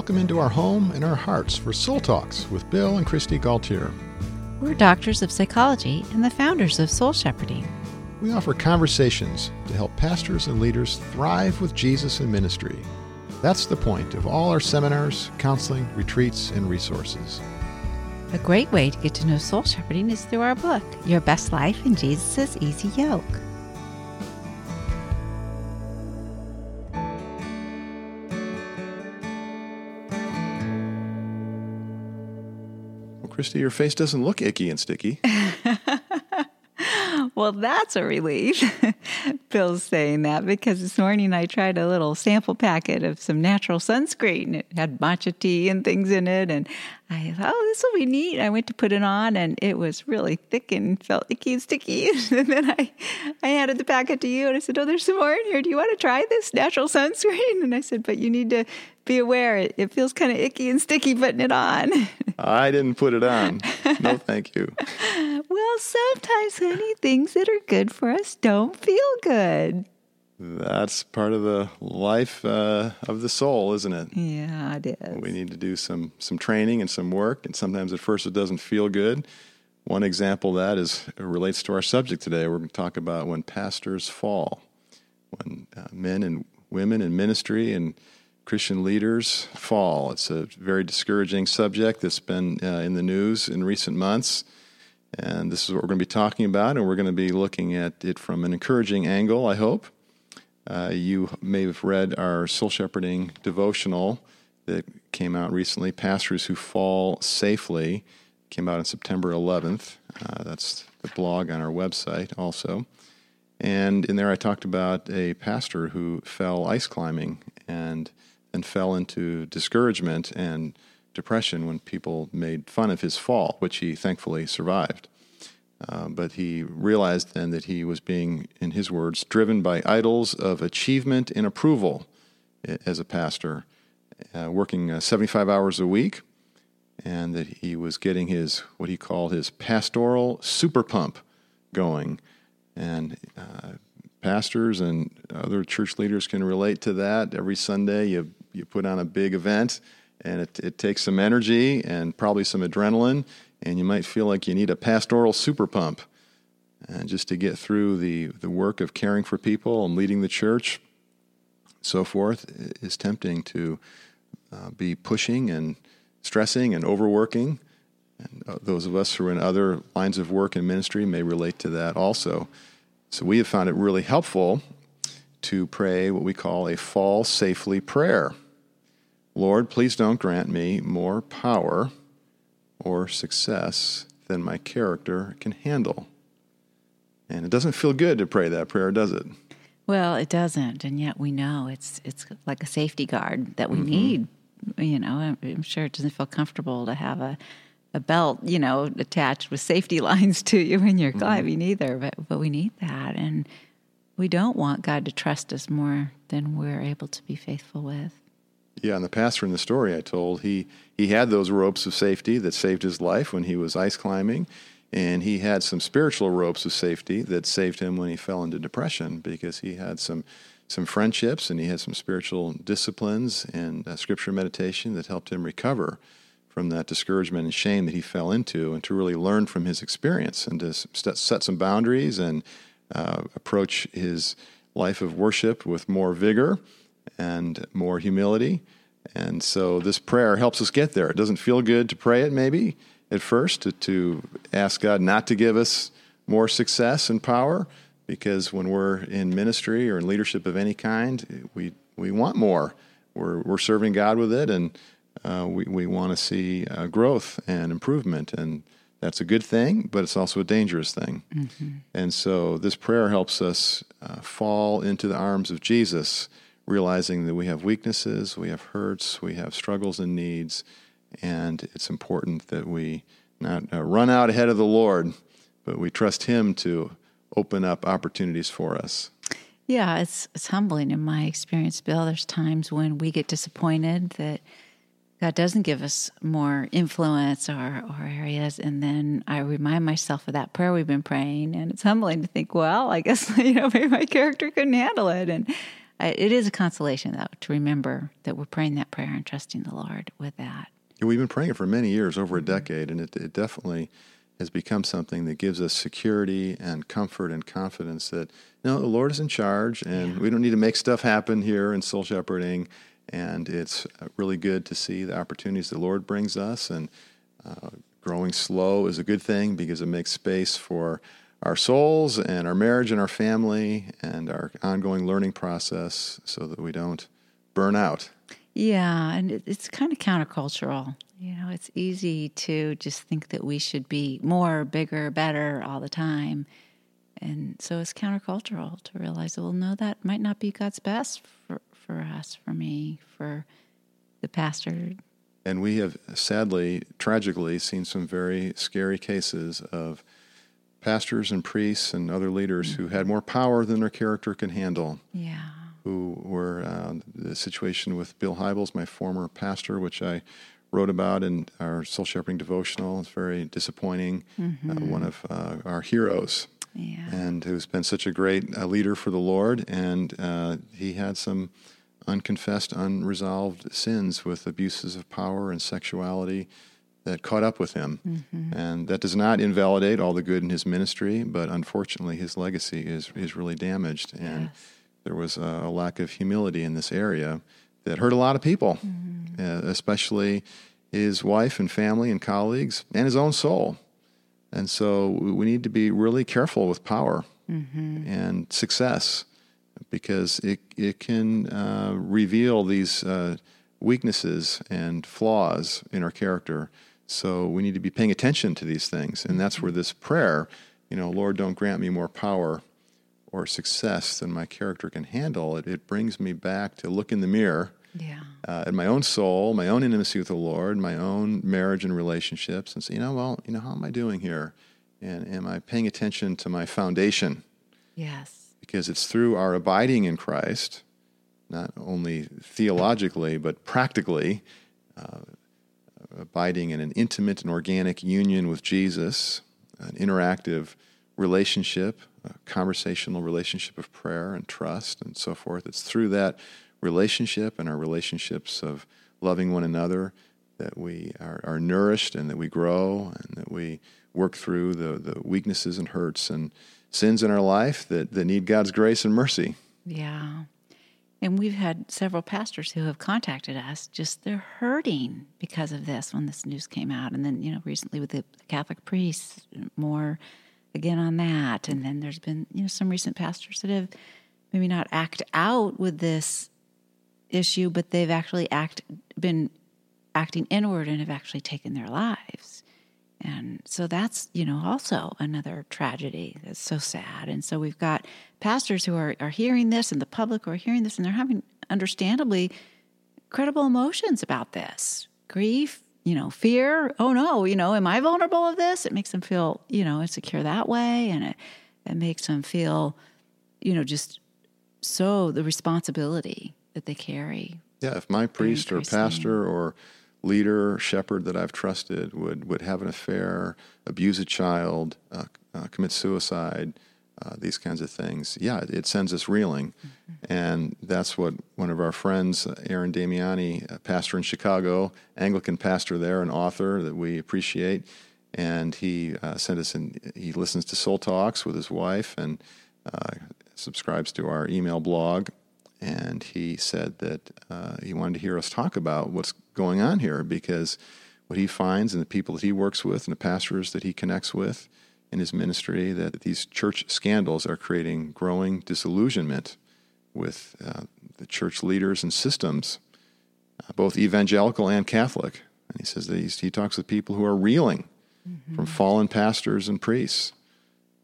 welcome into our home and our hearts for Soul Talks with Bill and Kristi Gaultiere. We're doctors of psychology and the founders of Soul Shepherding. We offer conversations to help pastors and leaders thrive with Jesus in ministry. That's the point of all our seminars, counseling, retreats, and resources. A great way to get to know soul shepherding is through our book, Your Best Life in Jesus' Easy Yoke. Kristi, your face doesn't look icky and sticky. Well, that's a relief. Bill's saying that because this morning I tried a little sample packet of some natural sunscreen. It had matcha tea and things in it. And I thought, oh, this will be neat. I went to put it on and it was really thick and felt icky and sticky. and then I, I handed the packet to you and I said, oh, there's some more in here. Do you want to try this natural sunscreen? And I said, but you need to be aware it, it feels kind of icky and sticky putting it on. I didn't put it on. No, thank you. well, sometimes, honey, things that are good for us don't feel good. That's part of the life uh, of the soul, isn't it? Yeah, it is. We need to do some some training and some work, and sometimes at first it doesn't feel good. One example of that is relates to our subject today. We're going to talk about when pastors fall, when uh, men and women in ministry and Christian leaders fall. It's a very discouraging subject that's been uh, in the news in recent months. And this is what we're going to be talking about, and we're going to be looking at it from an encouraging angle, I hope. Uh, you may have read our soul shepherding devotional that came out recently, Pastors Who Fall Safely, came out on September 11th. Uh, that's the blog on our website also. And in there, I talked about a pastor who fell ice climbing and and fell into discouragement and depression when people made fun of his fall, which he thankfully survived. Uh, but he realized then that he was being, in his words, driven by idols of achievement and approval as a pastor, uh, working uh, 75 hours a week, and that he was getting his, what he called his pastoral super pump going. And uh, pastors and other church leaders can relate to that. Every Sunday, you you put on a big event, and it, it takes some energy and probably some adrenaline, and you might feel like you need a pastoral super pump, and just to get through the the work of caring for people and leading the church, so forth, is tempting to uh, be pushing and stressing and overworking. And uh, those of us who are in other lines of work and ministry may relate to that also. So we have found it really helpful to pray what we call a fall safely prayer. Lord, please don't grant me more power or success than my character can handle. And it doesn't feel good to pray that prayer, does it? Well, it doesn't, and yet we know it's it's like a safety guard that we mm-hmm. need. You know, I'm, sure it doesn't feel comfortable to have a a belt, you know, attached with safety lines to you when you're mm-hmm. climbing either, but but we need that and we don't want God to trust us more than we're able to be faithful with. Yeah, and the pastor in the story I told, he he had those ropes of safety that saved his life when he was ice climbing, and he had some spiritual ropes of safety that saved him when he fell into depression because he had some some friendships and he had some spiritual disciplines and uh, scripture meditation that helped him recover from that discouragement and shame that he fell into and to really learn from his experience and to set some boundaries and uh, approach his life of worship with more vigor and more humility. And so this prayer helps us get there. It doesn't feel good to pray it, maybe at first, to, to ask God not to give us more success and power, because when we're in ministry or in leadership of any kind, we, we want more. We're, we're serving God with it, and uh, we, we want to see uh, growth and improvement. And that's a good thing, but it's also a dangerous thing. Mm-hmm. And so this prayer helps us uh, fall into the arms of Jesus, realizing that we have weaknesses, we have hurts, we have struggles and needs, and it's important that we not uh, run out ahead of the Lord, but we trust Him to open up opportunities for us. Yeah, it's it's humbling in my experience, Bill. There's times when we get disappointed that God doesn't give us more influence or, or areas. And then I remind myself of that prayer we've been praying. And it's humbling to think, well, I guess, you know, maybe my character couldn't handle it. And I, it is a consolation, though, to remember that we're praying that prayer and trusting the Lord with that. We've been praying it for many years, over a decade, and it, it definitely has become something that gives us security and comfort and confidence that you no, the Lord is in charge, and yeah. we don't need to make stuff happen here in soul shepherding. And it's really good to see the opportunities the Lord brings us, and uh, growing slow is a good thing because it makes space for our souls and our marriage and our family and our ongoing learning process so that we don't burn out. Yeah, and it's kind of countercultural. You know, it's easy to just think that we should be more, bigger, better all the time. And so it's countercultural to realize, well, no, that might not be God's best for, for us, for me, for the pastor. And we have sadly, tragically, seen some very scary cases of pastors and priests and other leaders mm-hmm. who had more power than their character can handle. Yeah. Who were uh, the situation with Bill Hybels, my former pastor, which I wrote about in our soul shepherding devotional. It's very disappointing. Mm-hmm. Uh, one of uh, our heroes. Yeah. And who's been such a great uh, leader for the Lord. And uh, he had some unconfessed, unresolved sins with abuses of power and sexuality that caught up with him. Mm-hmm. And that does not invalidate all the good in his ministry, but unfortunately, his legacy is, is really damaged. And yes. there was a, a, lack of humility in this area that hurt a lot of people, mm-hmm. uh, especially his wife and family and colleagues and his own soul. And so we need to be really careful with power mm-hmm. and success because it, it can uh, reveal these uh, weaknesses and flaws in our character so we need to be paying attention to these things. And that's where this prayer, you know, Lord, don't grant me more power or success than my character can handle. It, it brings me back to look in the mirror yeah. uh, at my own soul, my own intimacy with the Lord, my own marriage and relationships, and say, you know, well, you know, how am I doing here? And am I paying attention to my foundation? Yes. Because it's through our abiding in Christ, not only theologically, but practically, uh, abiding in an intimate and organic union with Jesus, an interactive relationship, a conversational relationship of prayer and trust and so forth. It's through that relationship and our relationships of loving one another that we are, are nourished and that we grow and that we work through the, the weaknesses and hurts and sins in our life that, that need God's grace and mercy. Yeah. And we've had several pastors who have contacted us, just they're hurting because of this when this news came out. And then, you know, recently with the Catholic priests, more again on that. And then there's been, you know, some recent pastors that have maybe not act out with this issue, but they've actually act been acting inward and have actually taken their lives. And so that's, you know, also another tragedy that's so sad. And so we've got pastors who are, are hearing this and the public who are hearing this and they're having understandably credible emotions about this grief, you know, fear. Oh no, you know, am I vulnerable of this? It makes them feel, you know, insecure that way. And it, it makes them feel, you know, just so the responsibility that they carry. Yeah, if my priest or pastor or leader, shepherd that I've trusted would, would have an affair, abuse a child, uh, uh, commit suicide, uh, these kinds of things, yeah, it, sends us reeling. Mm-hmm. And that's what one of our friends, Aaron Damiani, pastor in Chicago, Anglican pastor there, an author that we appreciate, and he uh, sent us in, he listens to Soul Talks with his wife and uh, subscribes to our email blog and he said that uh, he wanted to hear us talk about what's going on here because what he finds and the people that he works with and the pastors that he connects with in his ministry that these church scandals are creating growing disillusionment with uh, the church leaders and systems, uh, both evangelical and Catholic. And he says that he talks with people who are reeling mm-hmm. from fallen pastors and priests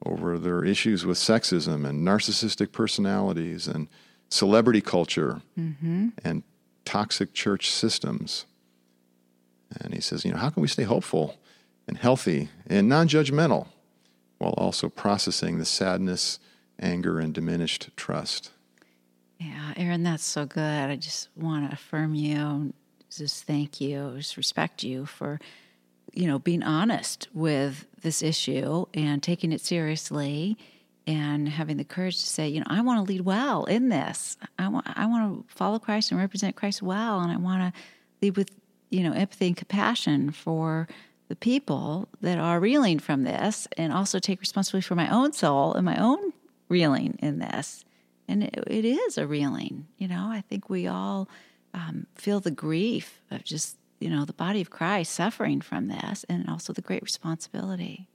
over their issues with sexism and narcissistic personalities and celebrity culture mm-hmm. and toxic church systems. And he says, you know, how can we stay hopeful and healthy and non judgmental while also processing the sadness, anger, and diminished trust? Yeah, Aaron, that's so good. I just want to affirm you, just thank you, just respect you for, you know, being honest with this issue and taking it seriously and having the courage to say, you know, I want to lead well in this. I want I want to follow Christ and represent Christ well, and I want to lead with you know empathy and compassion for the people that are reeling from this, and also take responsibility for my own soul and my own reeling in this. And it, it is a reeling. You know, I think we all um, feel the grief of just you know the body of Christ suffering from this, and also the great responsibility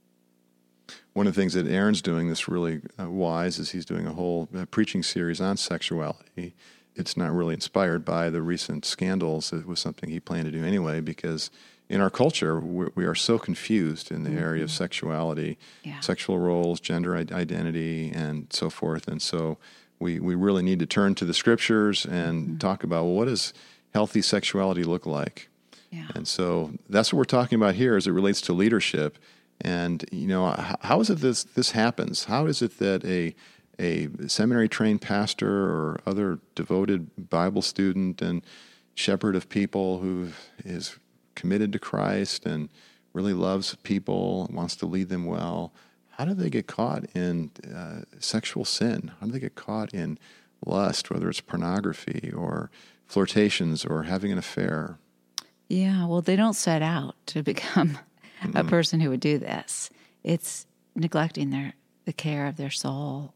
one of the things that Aaron's doing that's really uh, wise is he's doing a whole uh, preaching series on sexuality. It's not really inspired by the recent scandals. It was something he planned to do anyway because in our culture we, we are so confused in the mm-hmm. area of sexuality, yeah. sexual roles, gender identity, and so forth. And so we, we really need to turn to the scriptures and mm-hmm. talk about well, what does healthy sexuality look like? Yeah. And so that's what we're talking about here as it relates to leadership and you know, how is it this this happens? How is it that a a seminary trained pastor or other devoted Bible student and shepherd of people who is committed to Christ and really loves people, wants to lead them well, how do they get caught in uh, sexual sin? How do they get caught in lust, whether it's pornography or flirtations or having an affair? Yeah, well, they don't set out to become mm-hmm. a person who would do this. It's neglecting their the care of their soul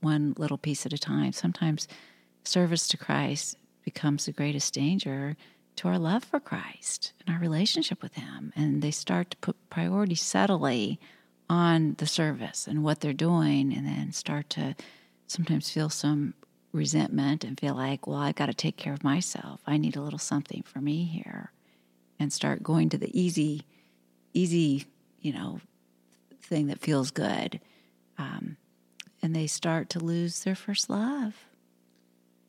one little piece at a time. Sometimes service to Christ becomes the greatest danger to our love for Christ and our relationship with Him. And they start to put priority subtly on the service and what they're doing, and then start to sometimes feel some resentment and feel like, well, I've got to take care of myself. I need a little something for me here. And start going to the easy easy, you know, thing that feels good. Um, and they start to lose their first love.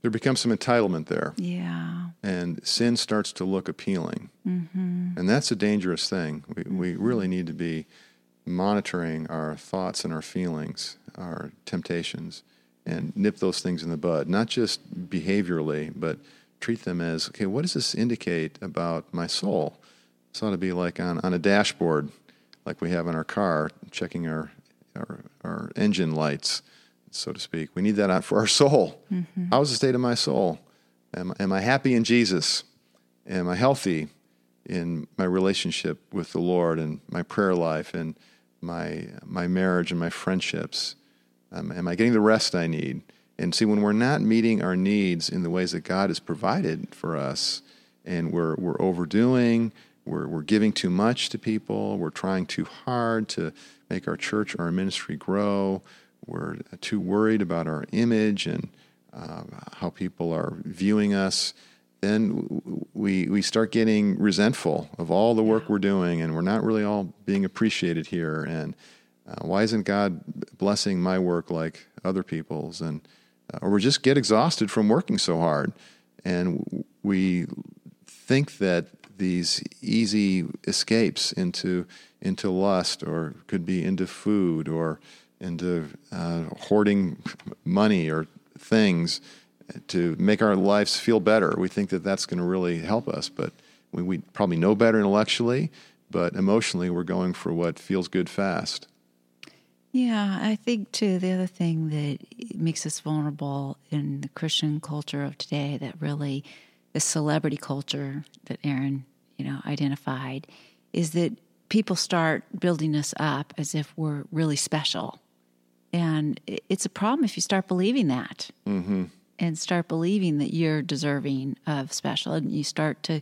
There becomes some entitlement there. Yeah. And sin starts to look appealing. Mm-hmm. And that's a dangerous thing. We, mm-hmm. we really need to be monitoring our thoughts and our feelings, our temptations, and nip those things in the bud, not just behaviorally, but treat them as okay, what does this indicate about my soul? This ought to be like on, on a dashboard, like we have in our car, checking our, our, our engine lights, so to speak. We need that for our soul. Mm-hmm. How's the state of my soul? Am, am I happy in Jesus? Am I healthy in my relationship with the Lord and my prayer life and my, my marriage and my friendships? Um, am I getting the rest I need? And see, when we're not meeting our needs in the ways that God has provided for us, and we're, we're overdoing, we're, we're giving too much to people. We're trying too hard to make our church or our ministry grow. We're too worried about our image and uh, how people are viewing us. Then we, we start getting resentful of all the work we're doing, and we're not really all being appreciated here. And uh, why isn't God blessing my work like other people's? And uh, or we just get exhausted from working so hard, and we think that these easy escapes into into lust, or could be into food, or into uh, hoarding money or things to make our lives feel better. We think that that's going to really help us, but we, we probably know better intellectually, but emotionally, we're going for what feels good fast. Yeah, I think too, the other thing that makes us vulnerable in the Christian culture of today that really the celebrity culture that Aaron, you know, identified is that people start building us up as if we're really special. And it's a problem if you start believing that mm-hmm. and start believing that you're deserving of special. And you start to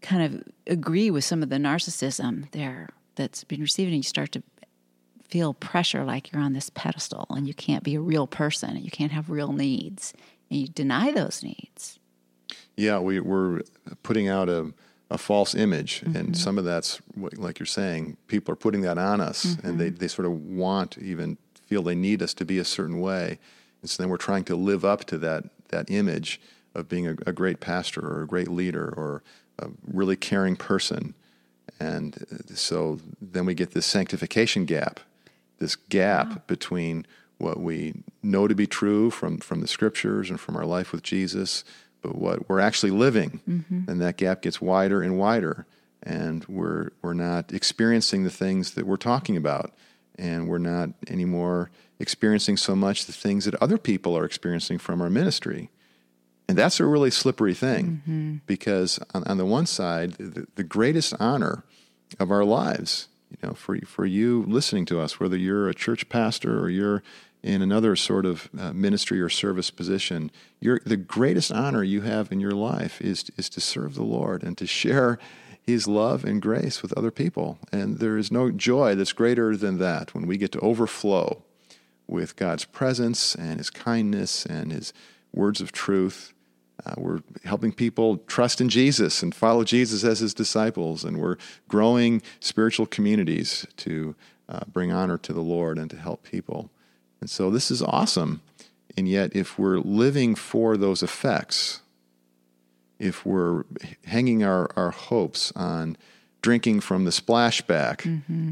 kind of agree with some of the narcissism there that's been received. And you start to feel pressure like you're on this pedestal and you can't be a real person and you can't have real needs. And you deny those needs. Yeah, we, we're putting out a, a false image, mm-hmm. and some of that's like you're saying. People are putting that on us, mm-hmm. and they, they sort of want, even feel they need us to be a certain way, and so then we're trying to live up to that that image of being a, a great pastor or a great leader or a really caring person, and uh, so then we get this sanctification gap, this gap wow. between what we know to be true from from the scriptures and from our life with Jesus but what we're actually living. Mm-hmm. And that gap gets wider and wider. And we're, we're not experiencing the things that we're talking about. And we're not anymore experiencing so much the things that other people are experiencing from our ministry. And that's a really slippery thing mm-hmm. because, on, on, the one side, the, the, greatest honor of our lives, you know, for, for you listening to us, whether you're a church pastor or you're in another sort of uh, ministry or service position, the greatest honor you have in your life is, is to serve the Lord and to share His love and grace with other people. And there is no joy that's greater than that when we get to overflow with God's presence and His kindness and His words of truth. Uh, we're helping people trust in Jesus and follow Jesus as his disciples, and we're growing spiritual communities to uh, bring honor to the Lord and to help people. And so this is awesome. And yet, if we're living for those effects, if we're hanging our, our hopes on drinking from the splashback mm-hmm.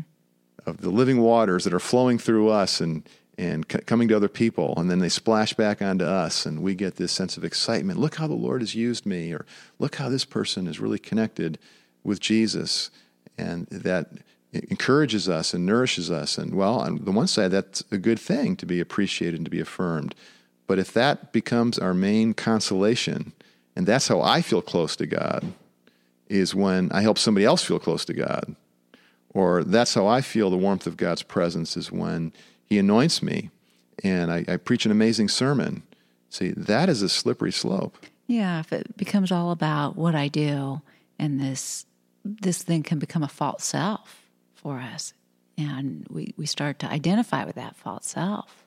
of the living waters that are flowing through us and and c- coming to other people, and then they splash back onto us, and we get this sense of excitement. Look how the Lord has used me, or look how this person is really connected with Jesus, and that encourages us and nourishes us. And well, on the one side, that's a good thing to be appreciated and to be affirmed. But if that becomes our main consolation, and that's how I feel close to God, is when I help somebody else feel close to God. Or that's how I feel the warmth of God's presence is when he anoints me and I, I preach an amazing sermon. See, that is a slippery slope. Yeah, if it becomes all about what I do and this this thing can become a false self for us. And we, we start to identify with that false self.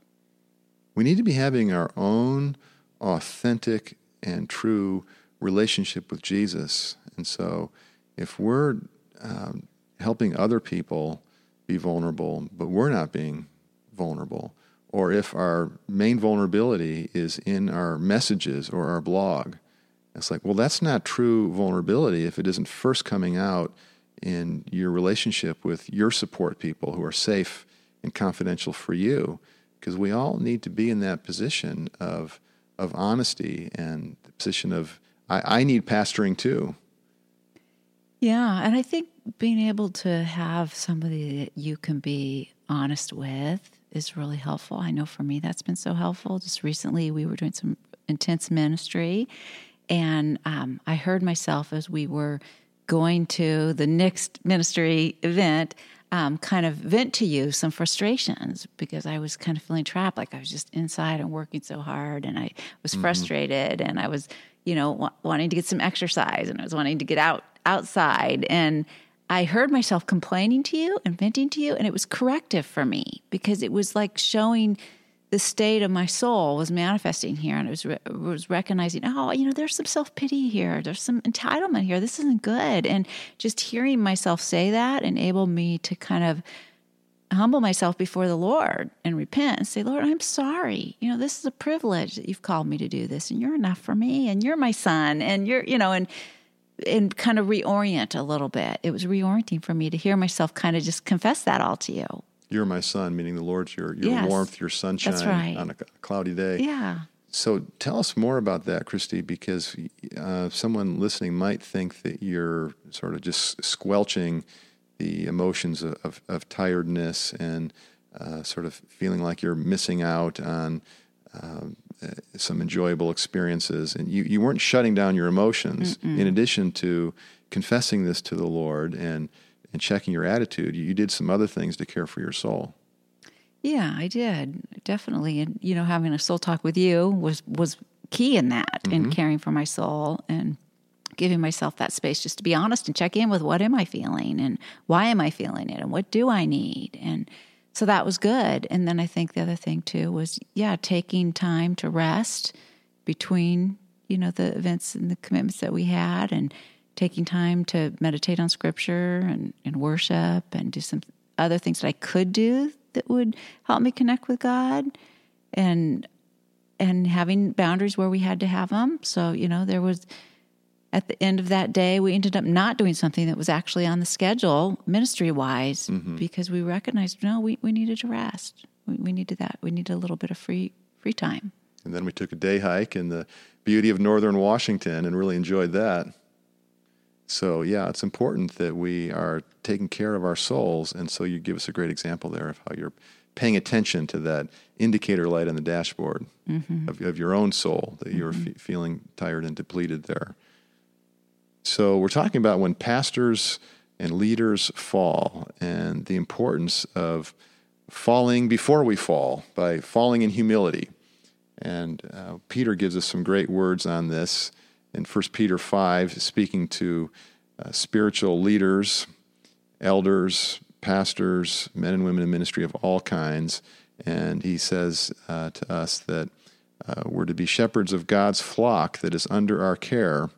We need to be having our own authentic and true relationship with Jesus. And so if we're um, helping other people be vulnerable, but we're not being vulnerable, or if our main vulnerability is in our messages or our blog. It's like, well, that's not true vulnerability if it isn't first coming out in your relationship with your support people who are safe and confidential for you. Because we all need to be in that position of, of honesty and the position of, I, I need pastoring too. Yeah. And I think being able to have somebody that you can be honest with is really helpful. I know for me that's been so helpful. Just recently, we were doing some intense ministry, and um, I heard myself as we were going to the next ministry event. Um, kind of vent to you some frustrations because I was kind of feeling trapped. Like I was just inside and working so hard, and I was mm-hmm. frustrated, and I was, you know, w- wanting to get some exercise, and I was wanting to get out outside, and I heard myself complaining to you and venting to you, and it was corrective for me because it was like showing the state of my soul was manifesting here, and it was re- was recognizing, oh, you know, there's some self pity here, there's some entitlement here. This isn't good, and just hearing myself say that enabled me to kind of humble myself before the Lord and repent and say, Lord, I'm sorry. You know, this is a privilege that you've called me to do this, and you're enough for me, and you're my son, and you're, you know, and and kind of reorient a little bit. It was reorienting for me to hear myself kind of just confess that all to you. You're my son, meaning the Lord's your your yes, warmth, your sunshine right. on a cloudy day. Yeah. So tell us more about that, Kristi, because uh, someone listening might think that you're sort of just squelching the emotions of, of, of tiredness and uh, sort of feeling like you're missing out on um, uh, some enjoyable experiences, and you, you weren't shutting down your emotions. Mm-mm. In addition to confessing this to the Lord and and checking your attitude, you did some other things to care for your soul. Yeah, I did definitely, and you know, having a soul talk with you was was key in that, mm-hmm. in caring for my soul and giving myself that space just to be honest and check in with what am I feeling and why am I feeling it and what do I need and so that was good. And then I think the other thing too was, yeah, taking time to rest between, you know, the events and the commitments that we had and taking time to meditate on scripture and, and worship and do some other things that I could do that would help me connect with God and and having boundaries where we had to have them. So, you know, there was at the end of that day, we ended up not doing something that was actually on the schedule ministry wise mm-hmm. because we recognized no, we, we needed to rest. We, we needed that. We needed a little bit of free free time. And then we took a day hike in the beauty of northern Washington and really enjoyed that. So, yeah, it's important that we are taking care of our souls. And so, you give us a great example there of how you're paying attention to that indicator light on the dashboard Mm-hmm. of, of your own soul that you're fe- feeling tired and depleted there. So we're talking about when pastors and leaders fall and the importance of falling before we fall by falling in humility. And uh, Peter gives us some great words on this in 1 Peter 5, speaking to uh, spiritual leaders, elders, pastors, men and women in ministry of all kinds. And he says uh, to us that uh, we're to be shepherds of God's flock that is under our care,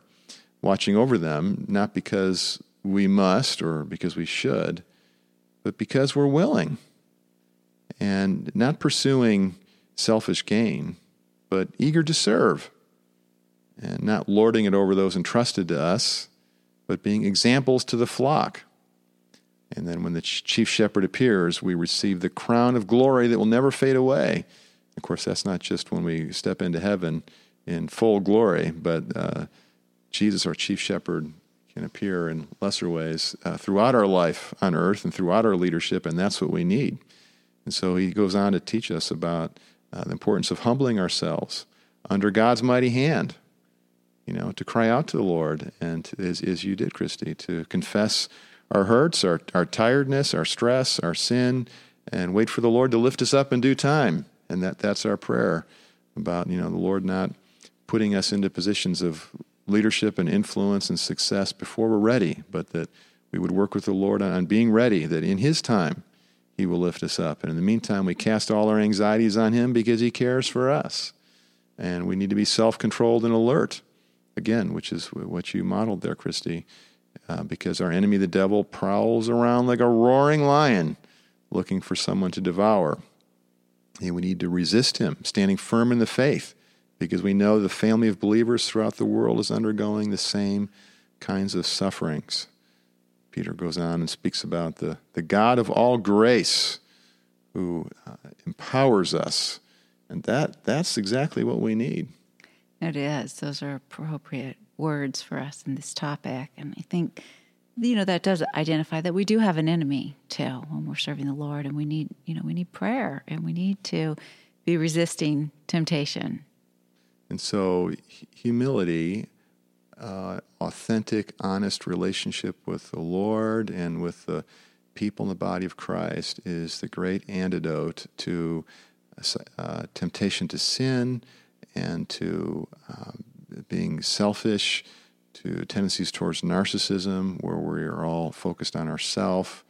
watching over them, not because we must or because we should, but because we're willing. And not pursuing selfish gain, but eager to serve. And not lording it over those entrusted to us, but being examples to the flock. And then when the chief shepherd appears, we receive the crown of glory that will never fade away. Of course, that's not just when we step into heaven in full glory, but uh, Jesus, our chief shepherd, can appear in lesser ways uh, throughout our life on earth and throughout our leadership, and that's what we need. And so he goes on to teach us about uh, the importance of humbling ourselves under God's mighty hand, you know, to cry out to the Lord, and as, as you did, Kristi, to confess our hurts, our, our tiredness, our stress, our sin, and wait for the Lord to lift us up in due time. And that, that's our prayer about, you know, the Lord not putting us into positions of leadership and influence and success before we're ready, but that we would work with the Lord on, on being ready, that in His time He will lift us up. And in the meantime, we cast all our anxieties on Him because He cares for us. And we need to be self controlled and alert, again, which is what you modeled there, Kristi, uh, because our enemy, the devil, prowls around like a roaring lion looking for someone to devour. And we need to resist him, standing firm in the faith, because we know the family of believers throughout the world is undergoing the same kinds of sufferings. Peter goes on and speaks about the, the God of all grace who uh, empowers us. And that, that's exactly what we need. It is. Those are appropriate words for us in this topic. And I think, you know, that does identify that we do have an enemy too when we're serving the Lord and we need, you know, we need prayer and we need to be resisting temptation. And so, humility, uh, authentic, honest relationship with the Lord and with the people in the body of Christ is the great antidote to uh, temptation to sin and to um, being selfish, to tendencies towards narcissism, where we are all focused on ourself.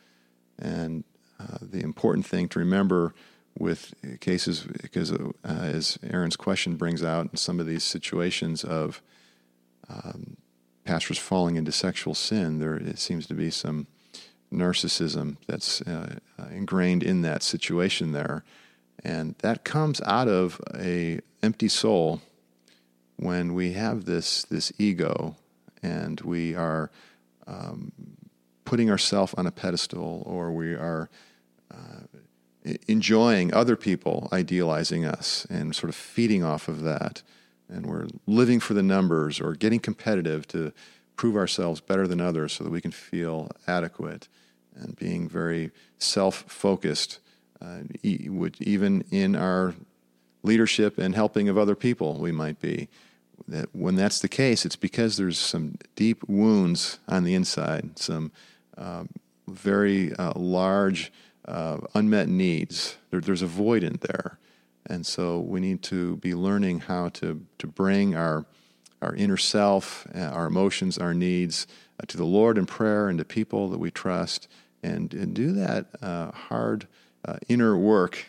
And uh, the important thing to remember with cases, because uh, as Aaron's question brings out, in some of these situations of um, pastors falling into sexual sin, there it seems to be some narcissism that's uh, ingrained in that situation there, and that comes out of a empty soul when we have this this ego and we are um, putting ourselves on a pedestal or we are uh, enjoying other people idealizing us and sort of feeding off of that. And we're living for the numbers or getting competitive to prove ourselves better than others so that we can feel adequate and being very self-focused uh, even in our leadership and helping of other people we might be that when that's the case, it's because there's some deep wounds on the inside, some um, very uh, large uh, unmet needs. There, there's a void in there, and so we need to be learning how to to bring our our inner self, uh, our emotions, our needs uh, to the Lord in prayer and to people that we trust, and, and do that hard uh, inner work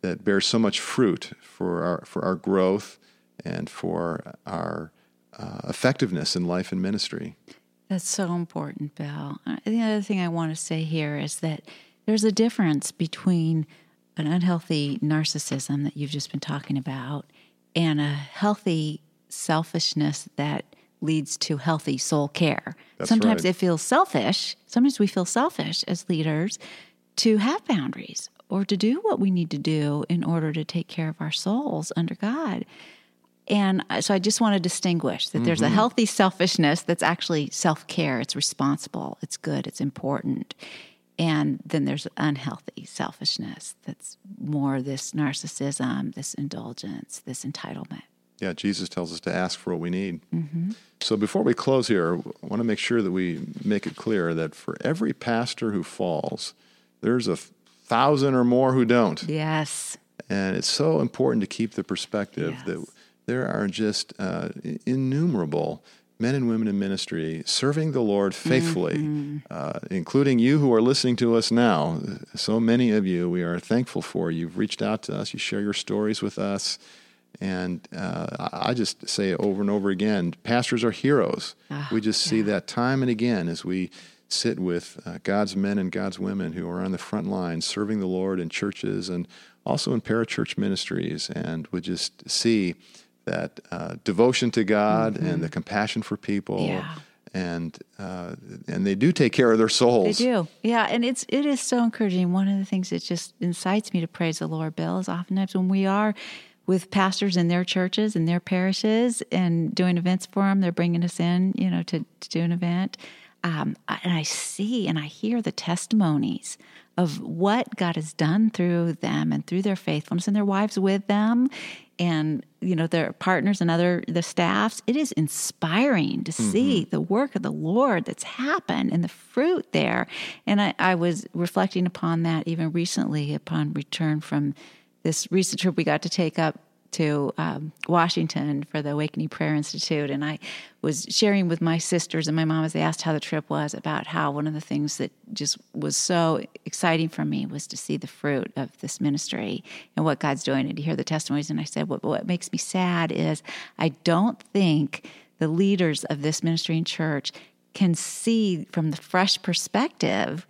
that bears so much fruit for our for our growth and for our uh, effectiveness in life and ministry. That's so important, Bill. Uh, the other thing I want to say here is that there's a difference between an unhealthy narcissism that you've just been talking about and a healthy selfishness that leads to healthy soul care. That's sometimes right. it feels selfish. Sometimes we feel selfish as leaders to have boundaries or to do what we need to do in order to take care of our souls under God. And so I just want to distinguish that there's a Mm-hmm. healthy selfishness that's actually self care. It's responsible, it's good, it's important. And then there's unhealthy selfishness that's more this narcissism, this indulgence, this entitlement. Yeah, Jesus tells us to ask for what we need. Mm-hmm. So before we close here, I want to make sure that we make it clear that for every pastor who falls, there's a thousand or more who don't. Yes. And it's so important to keep the perspective Yes. that there are just uh, innumerable men and women in ministry serving the Lord faithfully, Mm-hmm. uh, including you who are listening to us now. So many of you, we are thankful for. You've reached out to us, you share your stories with us. And uh, I just say over and over again pastors are heroes. Ah, we just see yeah. that time and again as we sit with uh, God's men and God's women who are on the front lines serving the Lord in churches and also in parachurch ministries, and we just see that uh, devotion to God and the compassion for people, Mm-hmm. Yeah. and uh, and they do take care of their souls. They do. Yeah, and it's it is so encouraging. One of the things that just incites me to praise the Lord, Bill, is oftentimes when we are with pastors in their churches and their parishes and doing events for them, they're bringing us in, you know, to, to do an event. Um, and I see and I hear the testimonies of what God has done through them and through their faithfulness and their wives with them and you know their partners and other the staffs. It is inspiring to see the work of the lord that's happened and the fruit there. And I, I was reflecting upon that even recently upon return from this recent trip we got to take up to um, Washington for the Awakening Prayer Institute, and I was sharing with my sisters and my mom as they asked how the trip was about how one of the things that just was so exciting for me was to see the fruit of this ministry and what God's doing, and to hear the testimonies. And I said, what, what makes me sad is I don't think the leaders of this ministry and church can see from the fresh perspective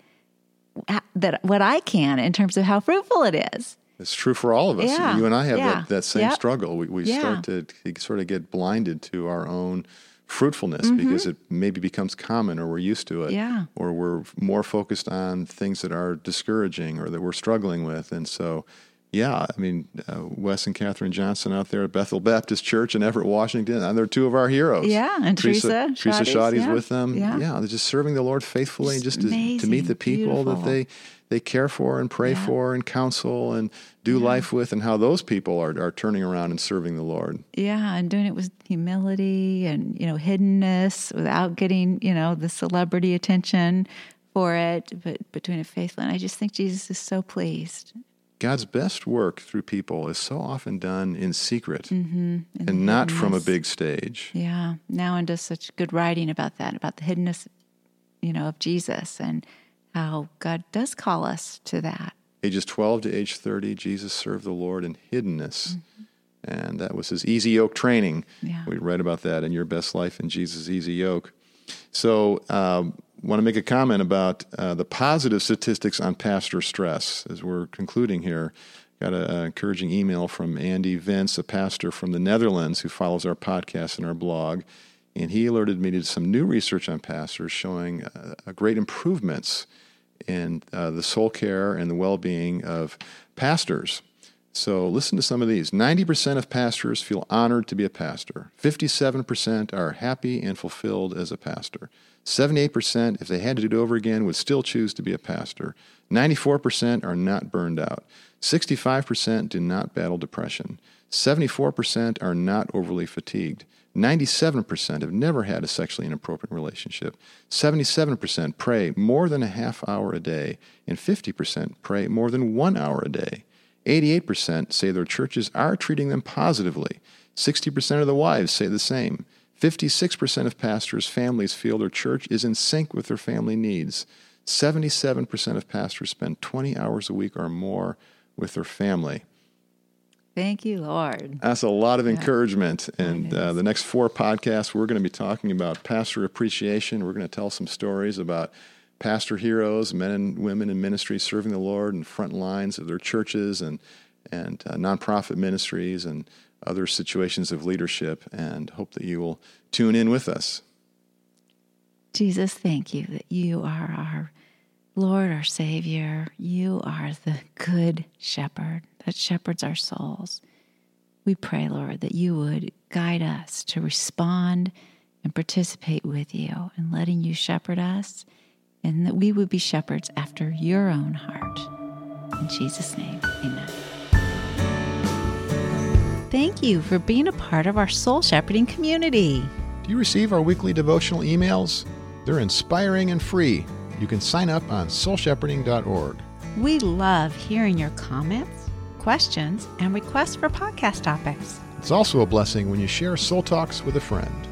that what I can in terms of how fruitful it is. It's true for all of us. Yeah, You and I have yeah, that, that same yep. struggle. We, we Yeah. start to sort of get blinded to our own fruitfulness Mm-hmm. because it maybe becomes common or we're used to it. Yeah. Or we're more focused on things that are discouraging or that we're struggling with. And so, yeah, I mean, uh, Wes and Catherine Johnson out there at Bethel Baptist Church in Everett, Washington, and they're two of our heroes. Yeah, and Teresa Teresa Shoddy's, yeah, with them. yeah. they're just serving the Lord faithfully and Just just to, to meet the people that they they care for and pray Yeah. for and counsel and do life with, and how those people are, are turning around and serving the Lord. Yeah, and doing it with humility and you know hiddenness without getting you know the celebrity attention for it, but but doing it faithfully. And I just think Jesus is so pleased. God's best work through people is so often done in secret Mm-hmm. and not from a big stage. Yeah, Nouwen does such good writing about that, about the hiddenness, you know, of Jesus and how God does call us to that. Ages 12 to age 30, Jesus served the Lord in hiddenness. And that was his easy yoke training. Yeah. We read about that in Your Best Life in Jesus' Easy Yoke. So, um, want to make a comment about uh, the positive statistics on pastor stress as we're concluding here. Got an encouraging email from Andy Vince, a pastor from the Netherlands who follows our podcast and our blog. And he alerted me to some new research on pastors showing uh, great improvements in uh, the soul care and the well being of pastors. So, listen to some of these 90% of pastors feel honored to be a pastor, 57% are happy and fulfilled as a pastor, 78%, if they had to do it over again, would still choose to be a pastor, 94% are not burned out, 65% do not battle depression, 74% are not overly fatigued. 97% have never had a sexually inappropriate relationship. 77% pray more than a half hour a day, and 50% pray more than one hour a day. 88% say their churches are treating them positively. 60% of the wives say the same. 56% of pastors' families feel their church is in sync with their family needs. 77% of pastors spend 20 hours a week or more with their family. Thank you, Lord. That's a lot of encouragement. And uh, the next four podcasts, we're going to be talking about pastor appreciation. We're going to tell some stories about pastor heroes, men and women in ministry serving the Lord in front lines of their churches and and uh, nonprofit ministries and other situations of leadership. And hope that you will tune in with us. Jesus, thank you that you are our Lord, our Savior. You are the good shepherd that shepherds our souls. We pray, Lord, that you would guide us to respond and participate with you in letting you shepherd us and that we would be shepherds after your own heart. In Jesus' name, amen. Thank you for being a part of our soul shepherding community. Do you receive our weekly devotional emails? They're inspiring and free. You can sign up on soulshepherding.org. We love hearing your comments, questions, and requests for podcast topics. It's also a blessing when you share Soul Talks with a friend.